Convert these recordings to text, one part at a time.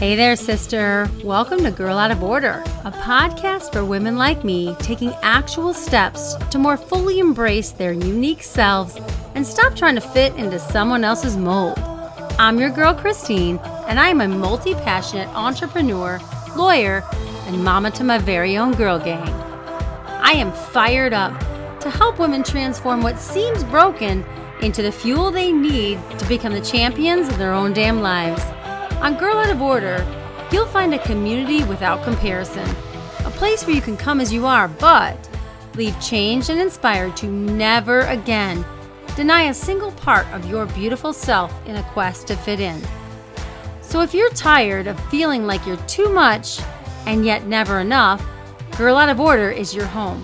Hey there, sister. Welcome to Girl Out of Order, a podcast for women like me taking actual steps to more fully embrace their unique selves and stop trying to fit into someone else's mold. I'm your girl, Christine, and I am a multi passionate entrepreneur, lawyer, and mama to my very own girl gang. I am fired up to help women transform what seems broken into the fuel they need to become the champions of their own damn lives. On Girl Out of Order, you'll find a community without comparison, a place where you can come as you are, but leave changed and inspired to never again deny a single part of your beautiful self in a quest to fit in. So if you're tired of feeling like you're too much and yet never enough, Girl Out of Order is your home.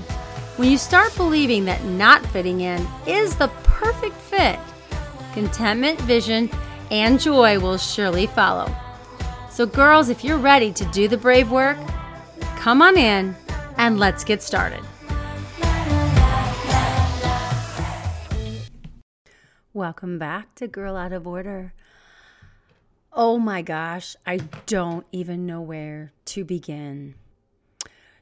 When you start believing that not fitting in is the perfect fit, contentment, vision, and joy will surely follow. So, girls, if you're ready to do the brave work, come on in and let's get started. Welcome back to Girl Out of Order. Oh my gosh, I don't even know where to begin.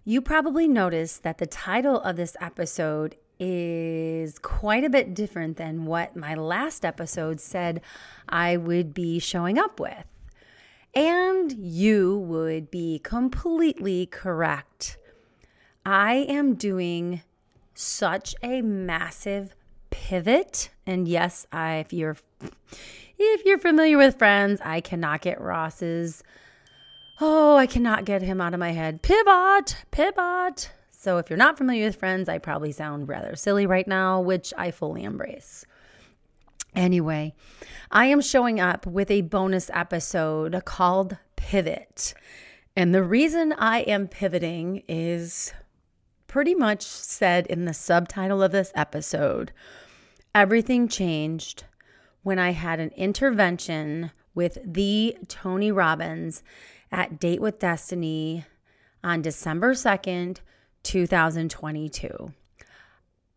You probably noticed that the title of this episode is quite a bit different than what my last episode said I would be showing up with. And you would be completely correct. I am doing such a massive pivot. And yes, I if you're if you're familiar with friends, I cannot get Ross's Oh, I cannot get him out of my head. Pivot, pivot. So if you're not familiar with Friends, I probably sound rather silly right now, which I fully embrace. Anyway, I am showing up with a bonus episode called Pivot. And the reason I am pivoting is pretty much said in the subtitle of this episode. Everything changed when I had an intervention with the Tony Robbins at Date with Destiny on December 2nd, 2022.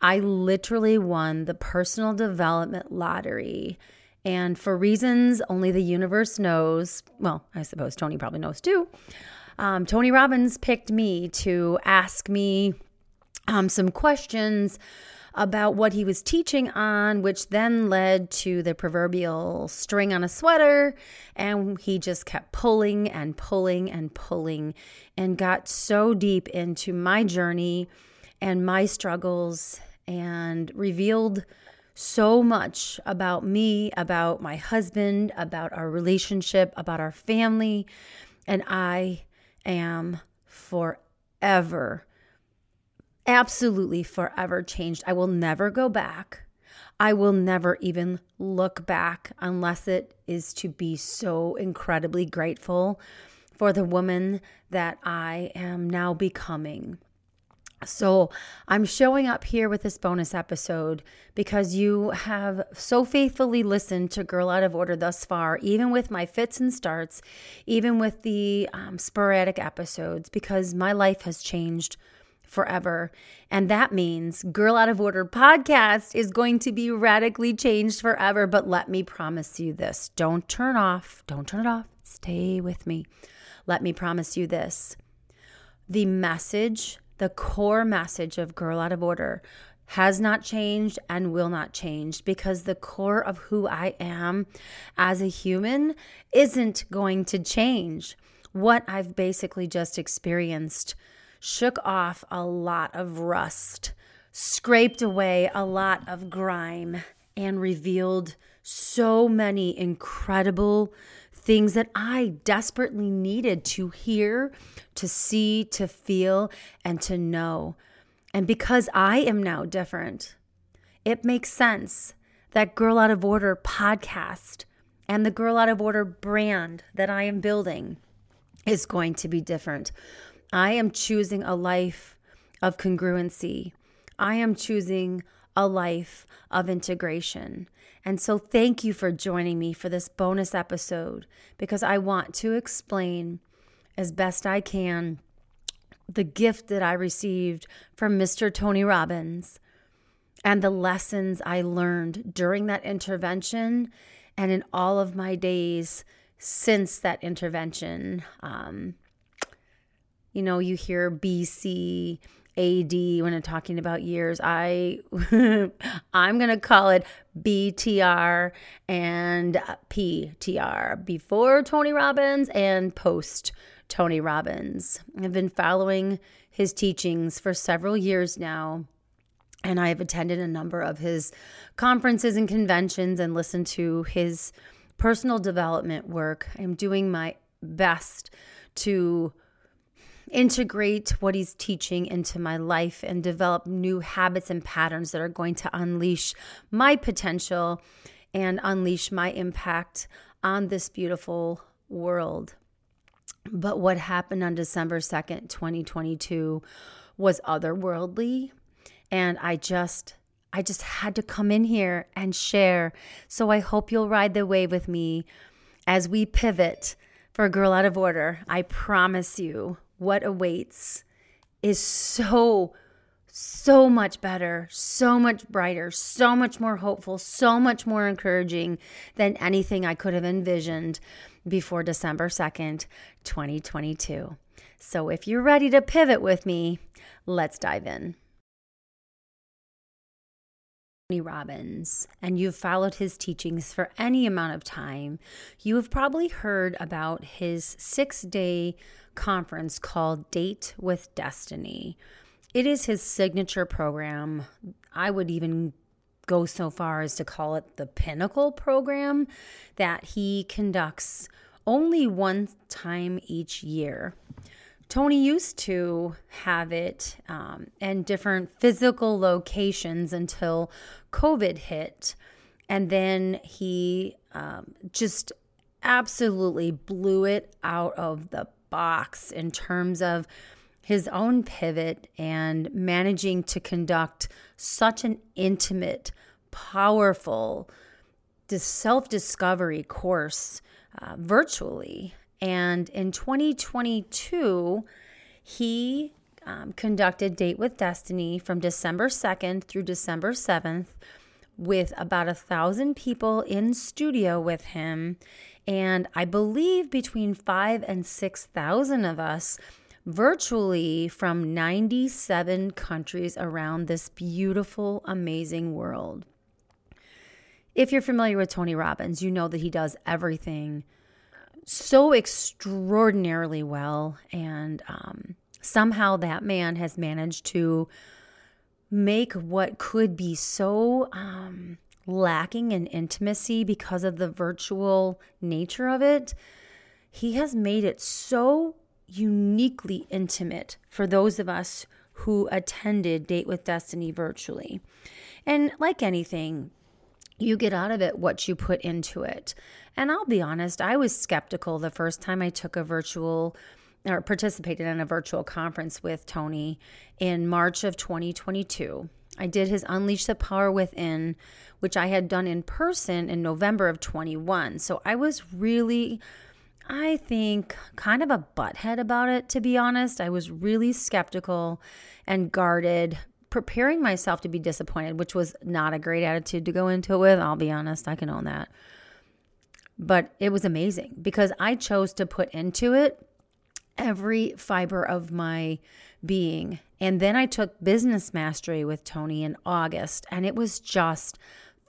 I literally won the personal development lottery. And for reasons only the universe knows, well, I suppose Tony probably knows too, um, Tony Robbins picked me to ask me um, some questions about what he was teaching on, which then led to the proverbial string on a sweater. And he just kept pulling and pulling and pulling and got so deep into my journey and my struggles and revealed so much about me, about my husband, about our relationship, about our family. And I am forever absolutely forever changed. I will never go back. I will never even look back unless it is to be so incredibly grateful for the woman that I am now becoming. So, I'm showing up here with this bonus episode because you have so faithfully listened to Girl Out of Order thus far, even with my fits and starts, even with the um, sporadic episodes, because my life has changed forever. And that means Girl Out of Order podcast is going to be radically changed forever. But let me promise you this don't turn off, don't turn it off. Stay with me. Let me promise you this the message, the core message of Girl Out of Order has not changed and will not change because the core of who I am as a human isn't going to change. What I've basically just experienced shook off a lot of rust, scraped away a lot of grime, and revealed so many incredible things that I desperately needed to hear, to see, to feel, and to know. And because I am now different, it makes sense that Girl Out of Order podcast and the Girl Out of Order brand that I am building is going to be different. I am choosing a life of congruency. I am choosing a life of integration. And so, thank you for joining me for this bonus episode because I want to explain as best I can the gift that I received from Mr. Tony Robbins and the lessons I learned during that intervention and in all of my days since that intervention. Um, you know, you hear BC, AD when I'm talking about years. I I'm going to call it BTR and uh, PTR, before Tony Robbins and post Tony Robbins. I've been following his teachings for several years now. And I have attended a number of his conferences and conventions and listened to his personal development work. I'm doing my best to integrate what he's teaching into my life and develop new habits and patterns that are going to unleash my potential and unleash my impact on this beautiful world. But what happened on December 2nd, 2022 was otherworldly and I just I just had to come in here and share. So I hope you'll ride the wave with me as we pivot for a girl out of order. I promise you what awaits is so, so much better, so much brighter, so much more hopeful, so much more encouraging than anything I could have envisioned before December 2nd, 2022. So if you're ready to pivot with me, let's dive in. Tony Robbins and you've followed his teachings for any amount of time, you have probably heard about his six day conference called Date with Destiny. It is his signature program. I would even go so far as to call it the pinnacle program that he conducts only one time each year. Tony used to have it um, in different physical locations until COVID hit. And then he um, just absolutely blew it out of the box in terms of his own pivot and managing to conduct such an intimate, powerful self discovery course uh, virtually. And in 2022, he um, conducted Date with Destiny from December 2nd through December 7th with about a thousand people in studio with him and I believe between five and 6,000 of us virtually from 97 countries around this beautiful, amazing world. If you're familiar with Tony Robbins, you know that he does everything so extraordinarily well. And um, somehow that man has managed to make what could be so um, lacking in intimacy because of the virtual nature of it, he has made it so uniquely intimate for those of us who attended Date with Destiny virtually. And like anything, you get out of it what you put into it. And I'll be honest, I was skeptical the first time I took a virtual or participated in a virtual conference with Tony in March of 2022. I did his Unleash the Power Within, which I had done in person in November of 21. So I was really, I think, kind of a butthead about it, to be honest. I was really skeptical and guarded, preparing myself to be disappointed, which was not a great attitude to go into it with. I'll be honest, I can own that. But it was amazing because I chose to put into it every fiber of my being. And then I took business mastery with Tony in August, and it was just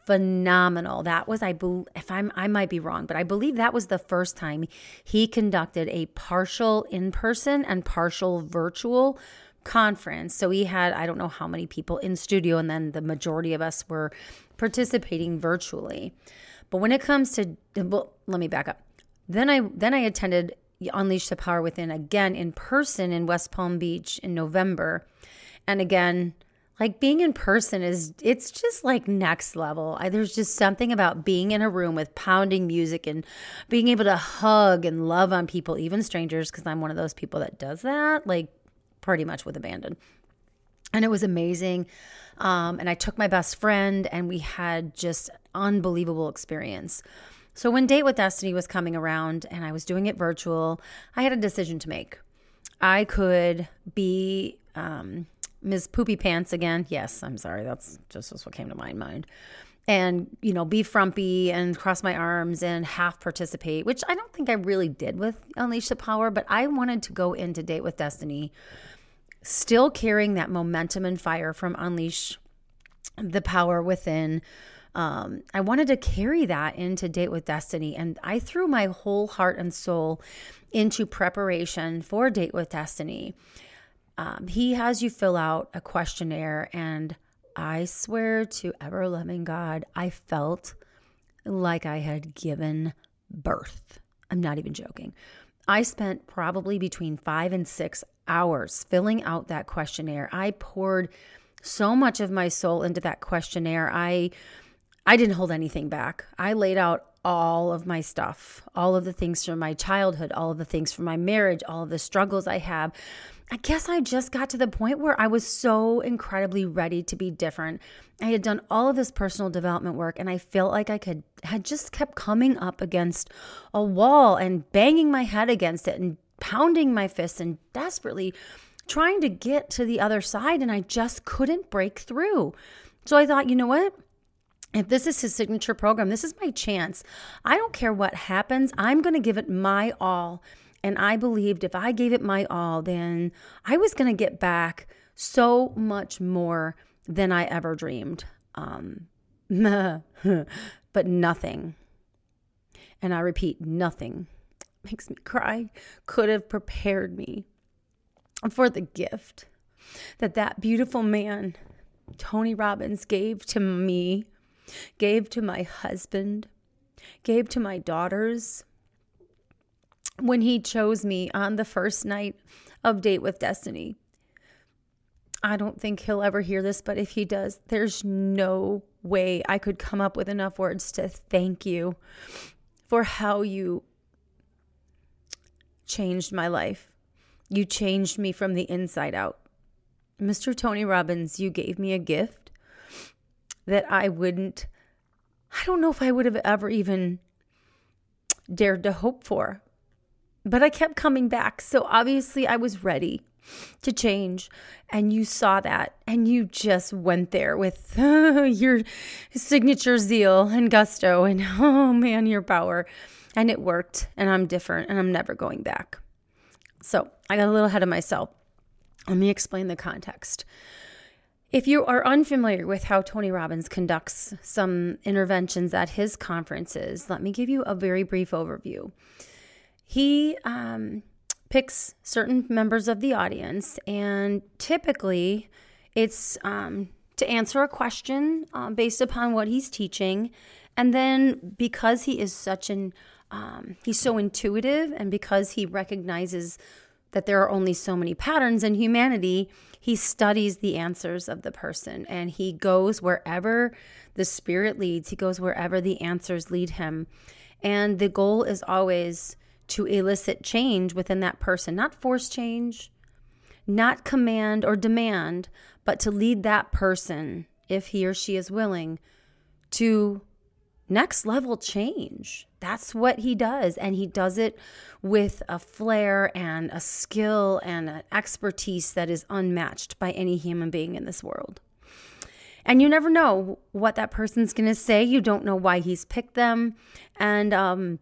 phenomenal. That was I be, if I'm I might be wrong, but I believe that was the first time he conducted a partial in-person and partial virtual conference. So he had I don't know how many people in studio and then the majority of us were participating virtually. But when it comes to well, let me back up. Then I then I attended Unleash the Power Within again in person in West Palm Beach in November. And again, like being in person is it's just like next level. I, there's just something about being in a room with pounding music and being able to hug and love on people, even strangers, because I'm one of those people that does that, like pretty much with abandon. And it was amazing. Um, and I took my best friend, and we had just unbelievable experience. So when Date with Destiny was coming around and I was doing it virtual, I had a decision to make. I could be um, Ms. Poopy Pants again. Yes, I'm sorry. That's just what came to my mind. and you know be frumpy and cross my arms and half participate which i don't think i really did with unleash the power but i wanted to go into date with destiny still carrying that momentum and fire from unleash the power within um, i wanted to carry that into date with destiny and i threw my whole heart and soul into preparation for date with destiny um, he has you fill out a questionnaire and I swear to ever loving God, I felt like I had given birth. I'm not even joking. I spent probably between five and six hours filling out that questionnaire. I poured so much of my soul into that questionnaire. I I didn't hold anything back. I laid out all of my stuff, all of the things from my childhood, all of the things from my marriage, all of the struggles I have. I guess I just got to the point where I was so incredibly ready to be different. I had done all of this personal development work and I felt like I could had just kept coming up against a wall and banging my head against it and pounding my fists and desperately trying to get to the other side and I just couldn't break through. So I thought, you know what? If this is his signature program, this is my chance. I don't care what happens. I'm going to give it my all and I believed if I gave it my all, then I was going to get back so much more than I ever dreamed. Um, but nothing, and I repeat, nothing makes me cry, could have prepared me for the gift that that beautiful man, Tony Robbins, gave to me, gave to my husband, gave to my daughters, when he chose me on the first night of Date with Destiny. I don't think he'll ever hear this, but if he does, there's no way I could come up with enough words to thank you for how you changed my life. You changed me from the inside out. Mr. Tony Robbins, you gave me a gift that I wouldn't, I don't know if I would have ever even dared to hope for. But I kept coming back. So obviously, I was ready to change. And you saw that. And you just went there with your signature zeal and gusto and, oh man, your power. And it worked. And I'm different. And I'm never going back. So I got a little ahead of myself. Let me explain the context. If you are unfamiliar with how Tony Robbins conducts some interventions at his conferences, let me give you a very brief overview he um, picks certain members of the audience, and typically it's um, to answer a question uh, based upon what he's teaching. And then because he is such an, um, he's so intuitive, and because he recognizes that there are only so many patterns in humanity, he studies the answers of the person and he goes wherever the spirit leads, he goes wherever the answers lead him. And the goal is always to elicit change within that person, not force change, not command or demand, but to lead that person, if he or she is willing, to next level change. That's what he does. And he does it with a flair and a skill and an expertise that is unmatched by any human being in this world. And you never know what that person's going to say. You don't know why he's picked them. And um,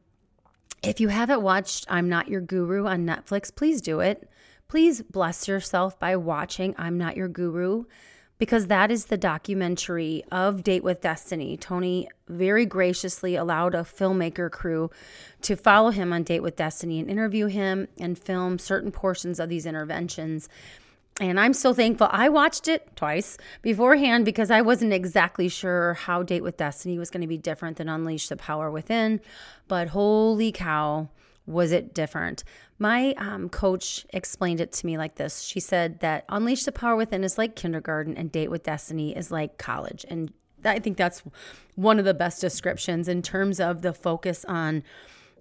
if you haven't watched I'm Not Your Guru on Netflix, please do it. Please bless yourself by watching I'm Not Your Guru because that is the documentary of Date with Destiny. Tony very graciously allowed a filmmaker crew to follow him on Date with Destiny and interview him and film certain portions of these interventions. And I'm so thankful. I watched it twice beforehand because I wasn't exactly sure how Date with Destiny was going to be different than Unleash the Power Within. But holy cow, was it different. My um, coach explained it to me like this. She said that Unleash the Power Within is like kindergarten and Date with Destiny is like college. And I think that's one of the best descriptions in terms of the focus on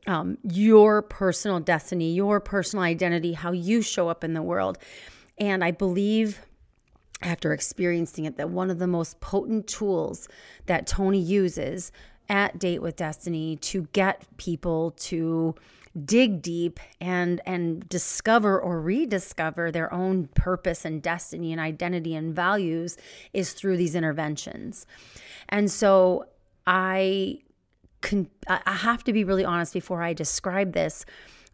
um, your personal destiny, your personal identity, how you show up in the world. And I believe after experiencing it that one of the most potent tools that Tony uses at Date with Destiny to get people to dig deep and and discover or rediscover their own purpose and destiny and identity and values is through these interventions. And so I can, I have to be really honest before I describe this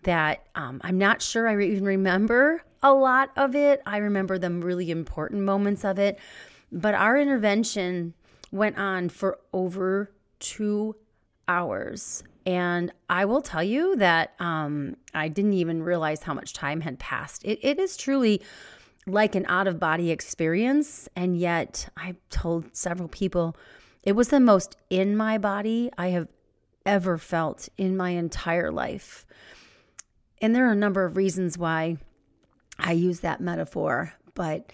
that um, I'm not sure I even remember a lot of it. I remember the really important moments of it. But our intervention went on for over two hours. And I will tell you that um, I didn't even realize how much time had passed. It, it is truly like an out of body experience. And yet, I told several people it was the most in my body I have ever felt in my entire life. And there are a number of reasons why I use that metaphor, but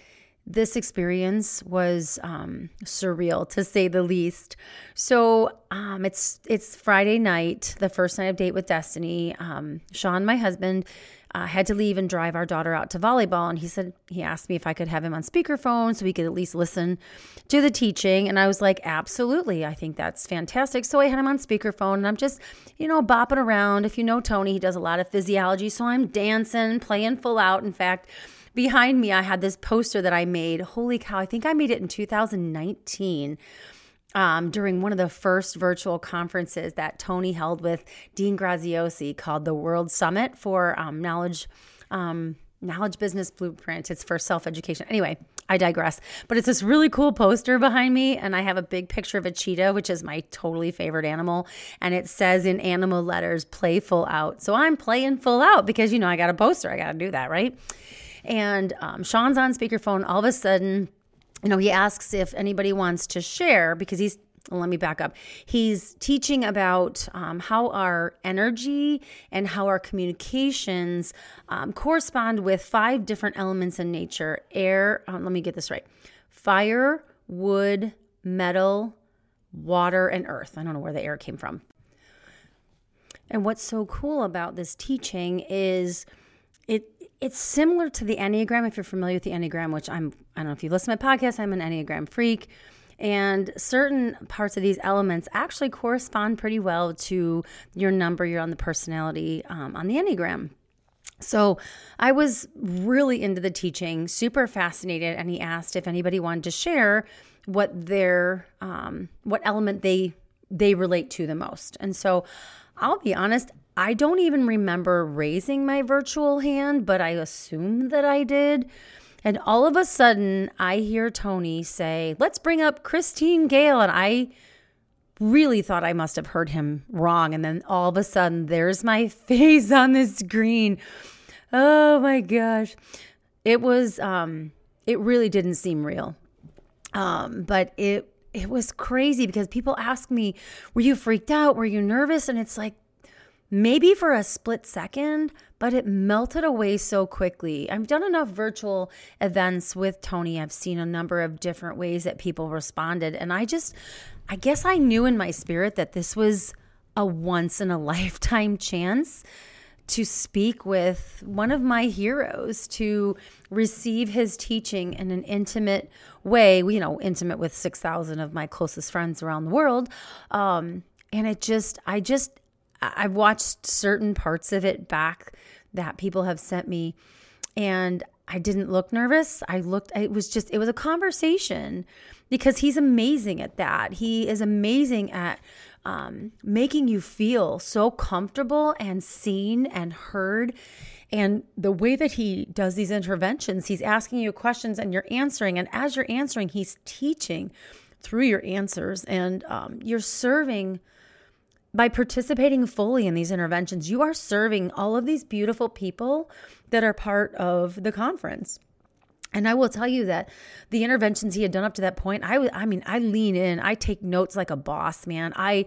this experience was um, surreal to say the least. So um, it's it's Friday night, the first night of date with Destiny. Um, Sean, my husband, uh, had to leave and drive our daughter out to volleyball, and he said he asked me if I could have him on speakerphone so we could at least listen to the teaching. And I was like, absolutely, I think that's fantastic. So I had him on speakerphone, and I'm just you know bopping around. If you know Tony, he does a lot of physiology, so I'm dancing, playing full out. In fact behind me, I had this poster that I made. Holy cow, I think I made it in 2019. Um, during one of the first virtual conferences that Tony held with Dean Graziosi called the World Summit for um, Knowledge um, Knowledge Business Blueprint. It's for self education. Anyway, I digress. But it's this really cool poster behind me, and I have a big picture of a cheetah, which is my totally favorite animal. And it says in animal letters, play full out. So I'm playing full out because, you know, I got a poster. I got to do that, right? And um, Sean's on speakerphone. All of a sudden, you know, he asks if anybody wants to share because he's let me back up. He's teaching about um, how our energy and how our communications um, correspond with five different elements in nature air, um, let me get this right fire, wood, metal, water, and earth. I don't know where the air came from. And what's so cool about this teaching is it's similar to the Enneagram. If you're familiar with the Enneagram, which I'm, I don't know if you listen to my podcast, I'm an Enneagram freak. And certain parts of these elements actually correspond pretty well to your number, you're on the personality um, on the Enneagram. So I was really into the teaching, super fascinated, and he asked if anybody wanted to share what their um, what element they they relate to the most. And so I'll be honest, I don't even remember raising my virtual hand, but I assume that I did. And all of a sudden, I hear Tony say, Let's bring up Christine Gale. And I really thought I must have heard him wrong. And then all of a sudden, there's my face on the screen. Oh my gosh. It was, um, it really didn't seem real. Um, but it, it was crazy because people ask me, Were you freaked out? Were you nervous? And it's like, maybe for a split second, but it melted away so quickly. I've done enough virtual events with Tony. I've seen a number of different ways that people responded. And I just, I guess I knew in my spirit that this was a once in a lifetime chance to speak with one of my heroes, to receive his teaching in an intimate way, you know, intimate with 6,000 of my closest friends around the world. Um, and it just, I just, I've watched certain parts of it back that people have sent me and I didn't look nervous. I looked, it was just, it was a conversation because he's amazing at that. He is amazing at um, making you feel so comfortable and seen and heard. And the way that he does these interventions, he's asking you questions and you're answering. And as you're answering, he's teaching through your answers and um, you're serving by participating fully in these interventions, you are serving all of these beautiful people that are part of the conference. And I will tell you that the interventions he had done up to that point, I I mean, I lean in, I take notes like a boss, man. I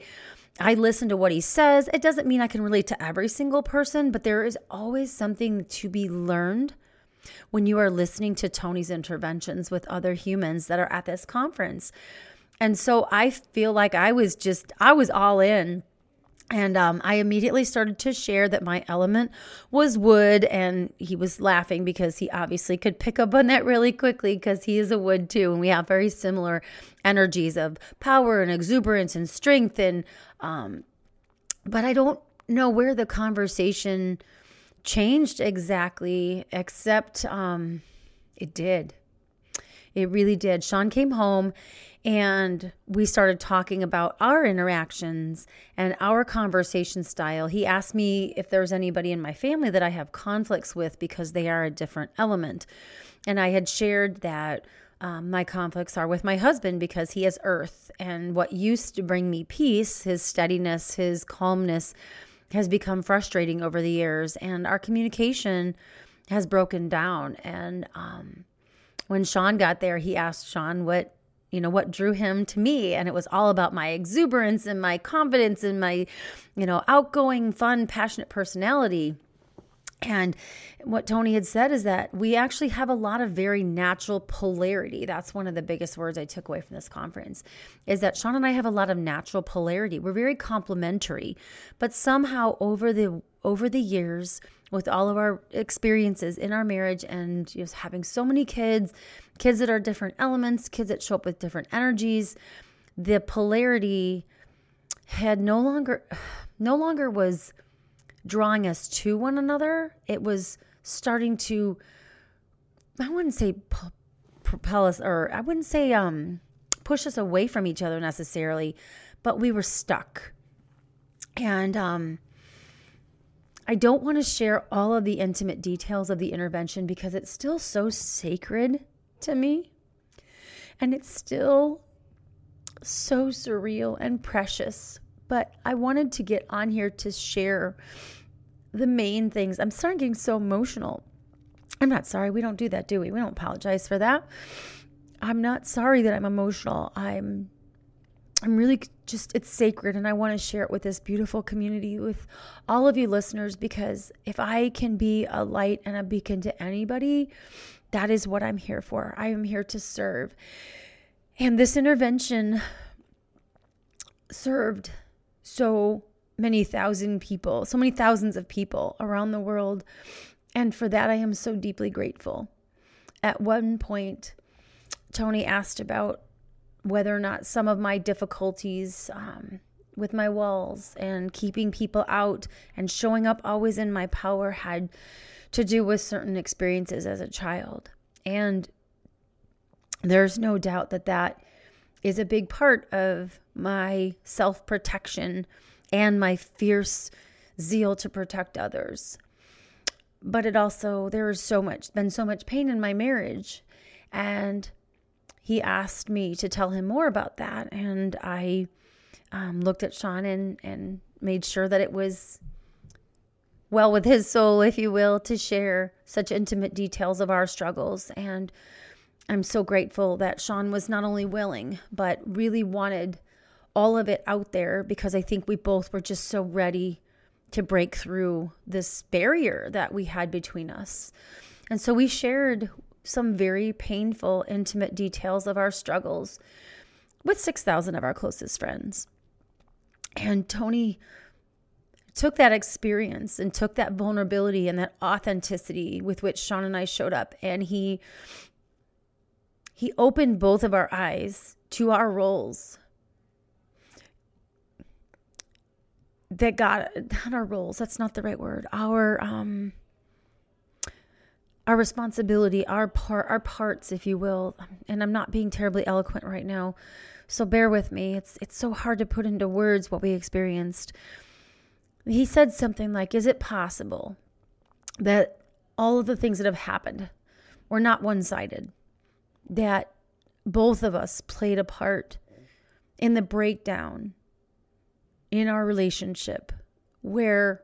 I listen to what he says. It doesn't mean I can relate to every single person, but there is always something to be learned when you are listening to Tony's interventions with other humans that are at this conference. And so I feel like I was just I was all in and um, I immediately started to share that my element was wood. And he was laughing because he obviously could pick up on that really quickly because he is a wood too. And we have very similar energies of power and exuberance and strength. And, um, but I don't know where the conversation changed exactly, except um, it did. It really did. Sean came home and we started talking about our interactions and our conversation style. He asked me if there's anybody in my family that I have conflicts with because they are a different element. And I had shared that um, my conflicts are with my husband because he is earth. And what used to bring me peace, his steadiness, his calmness, has become frustrating over the years. And our communication has broken down. And um, when Sean got there, he asked Sean what you know what drew him to me and it was all about my exuberance and my confidence and my you know outgoing fun passionate personality and what Tony had said is that we actually have a lot of very natural polarity. That's one of the biggest words I took away from this conference is that Sean and I have a lot of natural polarity. We're very complementary, but somehow over the over the years with all of our experiences in our marriage and just having so many kids, kids that are different elements, kids that show up with different energies, the polarity had no longer no longer was drawing us to one another. It was starting to, I wouldn't say propel us, or I wouldn't say um, push us away from each other necessarily, but we were stuck. And um, I don't want to share all of the intimate details of the intervention because it's still so sacred to me. And it's still so surreal and precious but I wanted to get on here to share the main things. I'm starting getting so emotional. I'm not sorry. We don't do that, do we? We don't apologize for that. I'm not sorry that I'm emotional. I'm I'm really just it's sacred and I want to share it with this beautiful community with all of you listeners because if I can be a light and a beacon to anybody, that is what I'm here for. I am here to serve. And this intervention served so many thousand people, so many thousands of people around the world. And for that, I am so deeply grateful. At one point, Tony asked about whether or not some of my difficulties um, with my walls and keeping people out and showing up always in my power had to do with certain experiences as a child. And there's no doubt that that is a big part of my self protection and my fierce zeal to protect others. But it also, there is so much, been so much pain in my marriage. And he asked me to tell him more about that. And I um, looked at Sean and, and made sure that it was well with his soul, if you will, to share such intimate details of our struggles. And I'm so grateful that Sean was not only willing, but really wanted all of it out there because I think we both were just so ready to break through this barrier that we had between us. And so we shared some very painful, intimate details of our struggles with 6,000 of our closest friends. And Tony took that experience and took that vulnerability and that authenticity with which Sean and I showed up and he he opened both of our eyes to our roles that God, not our roles, that's not the right word. Our um our responsibility, our part, our parts, if you will. And I'm not being terribly eloquent right now. So bear with me. It's it's so hard to put into words what we experienced. He said something like, "Is it possible that all of the things that have happened were not one-sided? That both of us played a part in the breakdown in our relationship where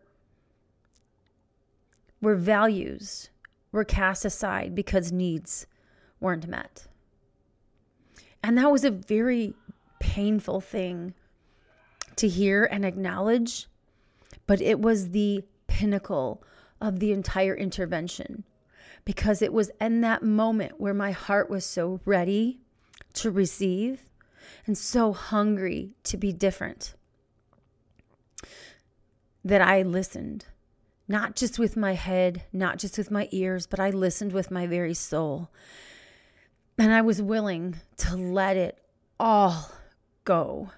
where values were cast aside because needs weren't met. And that was a very painful thing to hear and acknowledge, but it was the pinnacle of the entire intervention because it was in that moment where my heart was so ready to receive and so hungry to be different that I listened, not just with my head, not just with my ears, but I listened with my very soul. And I was willing to let it all go.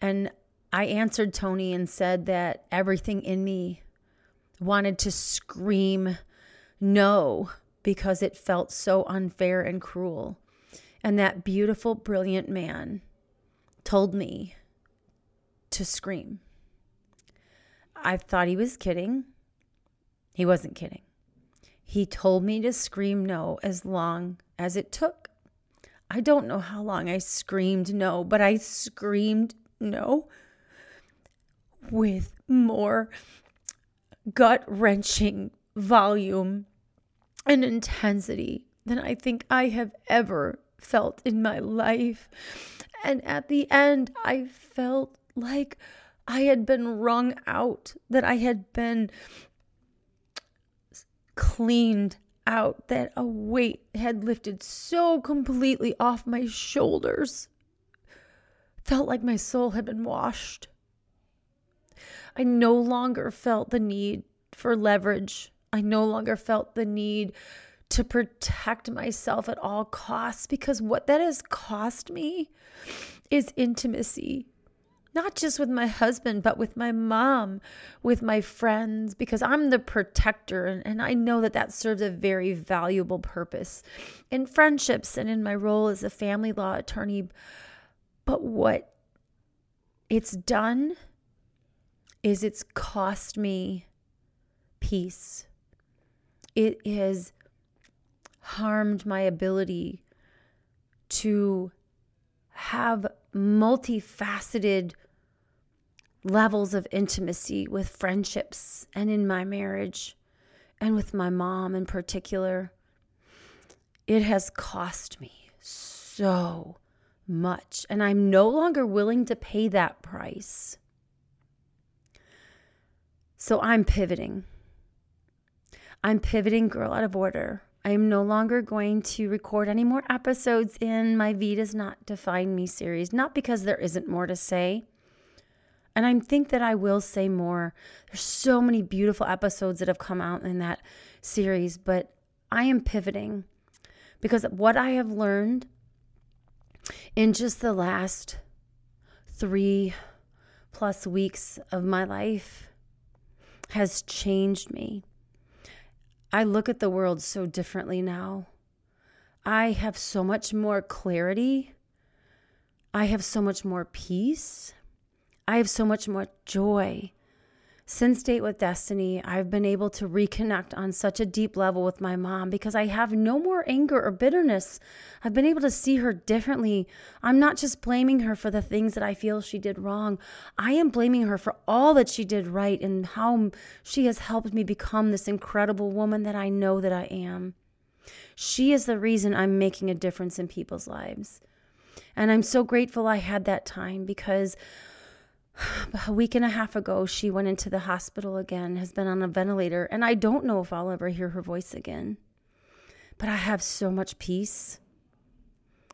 And I answered Tony and said that everything in me wanted to scream no because it felt so unfair and cruel. And that beautiful, brilliant man told me to scream. I thought he was kidding. He wasn't kidding. He told me to scream no as long as it took. I don't know how long I screamed no, but I screamed no with more gut wrenching volume and intensity than I think I have ever felt in my life. And at the end, I felt like I had been wrung out, that I had been cleaned out, that a weight had lifted so completely off my shoulders. Felt like my soul had been washed. I no longer felt the need for leverage. I no longer felt the need to protect myself at all costs because what that has cost me is intimacy. Not just with my husband, but with my mom, with my friends, because I'm the protector. And, and I know that that serves a very valuable purpose in friendships and in my role as a family law attorney. But what it's done is it's cost me peace. It has harmed my ability to have multifaceted levels of intimacy with friendships and in my marriage and with my mom in particular. It has cost me so much, and I'm no longer willing to pay that price. So I'm pivoting. I'm pivoting Girl Out of Order. I am no longer going to record any more episodes in my V Does Not Define Me series, not because there isn't more to say. And I think that I will say more. There's so many beautiful episodes that have come out in that series, but I am pivoting because what I have learned in just the last three plus weeks of my life has changed me. I look at the world so differently now. I have so much more clarity. I have so much more peace. I have so much more joy. Since Date with Destiny, I've been able to reconnect on such a deep level with my mom because I have no more anger or bitterness. I've been able to see her differently. I'm not just blaming her for the things that I feel she did wrong. I am blaming her for all that she did right and how she has helped me become this incredible woman that I know that I am. She is the reason I'm making a difference in people's lives. And I'm so grateful I had that time because a week and a half ago, she went into the hospital again, has been on a ventilator, and I don't know if I'll ever hear her voice again. But I have so much peace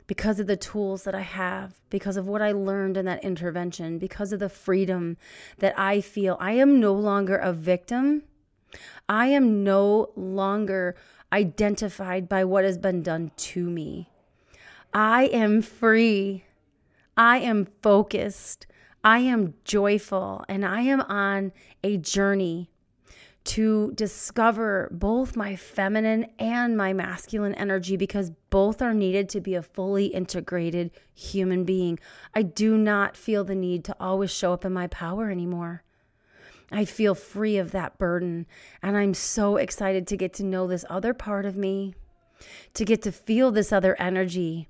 because of the tools that I have, because of what I learned in that intervention, because of the freedom that I feel. I am no longer a victim. I am no longer identified by what has been done to me. I am free. I am focused. I am joyful and I am on a journey to discover both my feminine and my masculine energy because both are needed to be a fully integrated human being. I do not feel the need to always show up in my power anymore. I feel free of that burden, and I'm so excited to get to know this other part of me, to get to feel this other energy,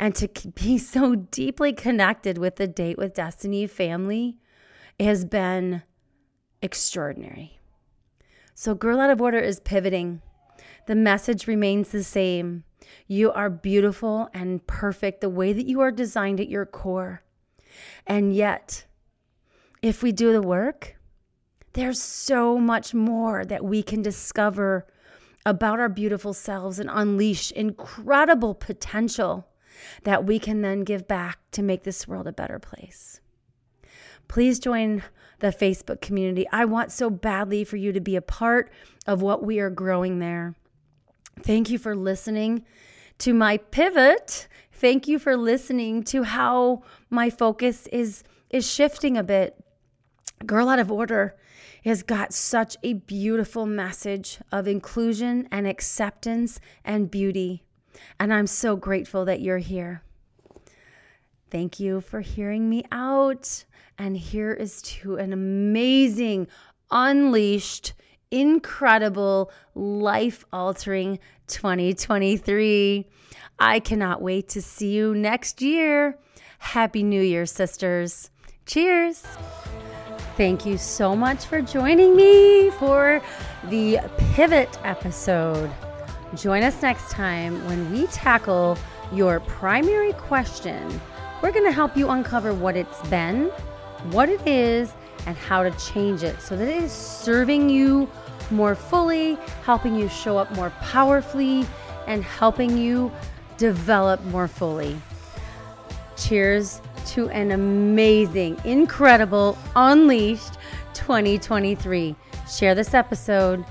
and to be so deeply connected with the Date with Destiny family has been extraordinary. So, Girl Out of Order is pivoting. The message remains the same. You are beautiful and perfect the way that you are designed at your core. And yet, if we do the work, there's so much more that we can discover about our beautiful selves and unleash incredible potential that we can then give back to make this world a better place. Please join the Facebook community. I want so badly for you to be a part of what we are growing there. Thank you for listening to my pivot. Thank you for listening to how my focus is is shifting a bit. Girl out of order has got such a beautiful message of inclusion and acceptance and beauty. And I'm so grateful that you're here. Thank you for hearing me out. And here is to an amazing, unleashed, incredible, life altering 2023. I cannot wait to see you next year. Happy New Year, sisters. Cheers. Thank you so much for joining me for the pivot episode. Join us next time when we tackle your primary question. We're going to help you uncover what it's been, what it is, and how to change it so that it is serving you more fully, helping you show up more powerfully, and helping you develop more fully. Cheers to an amazing, incredible, unleashed 2023. Share this episode,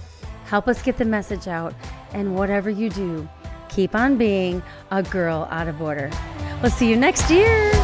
help us get the message out, and whatever you do, keep on being a girl out of order. We'll see you next year.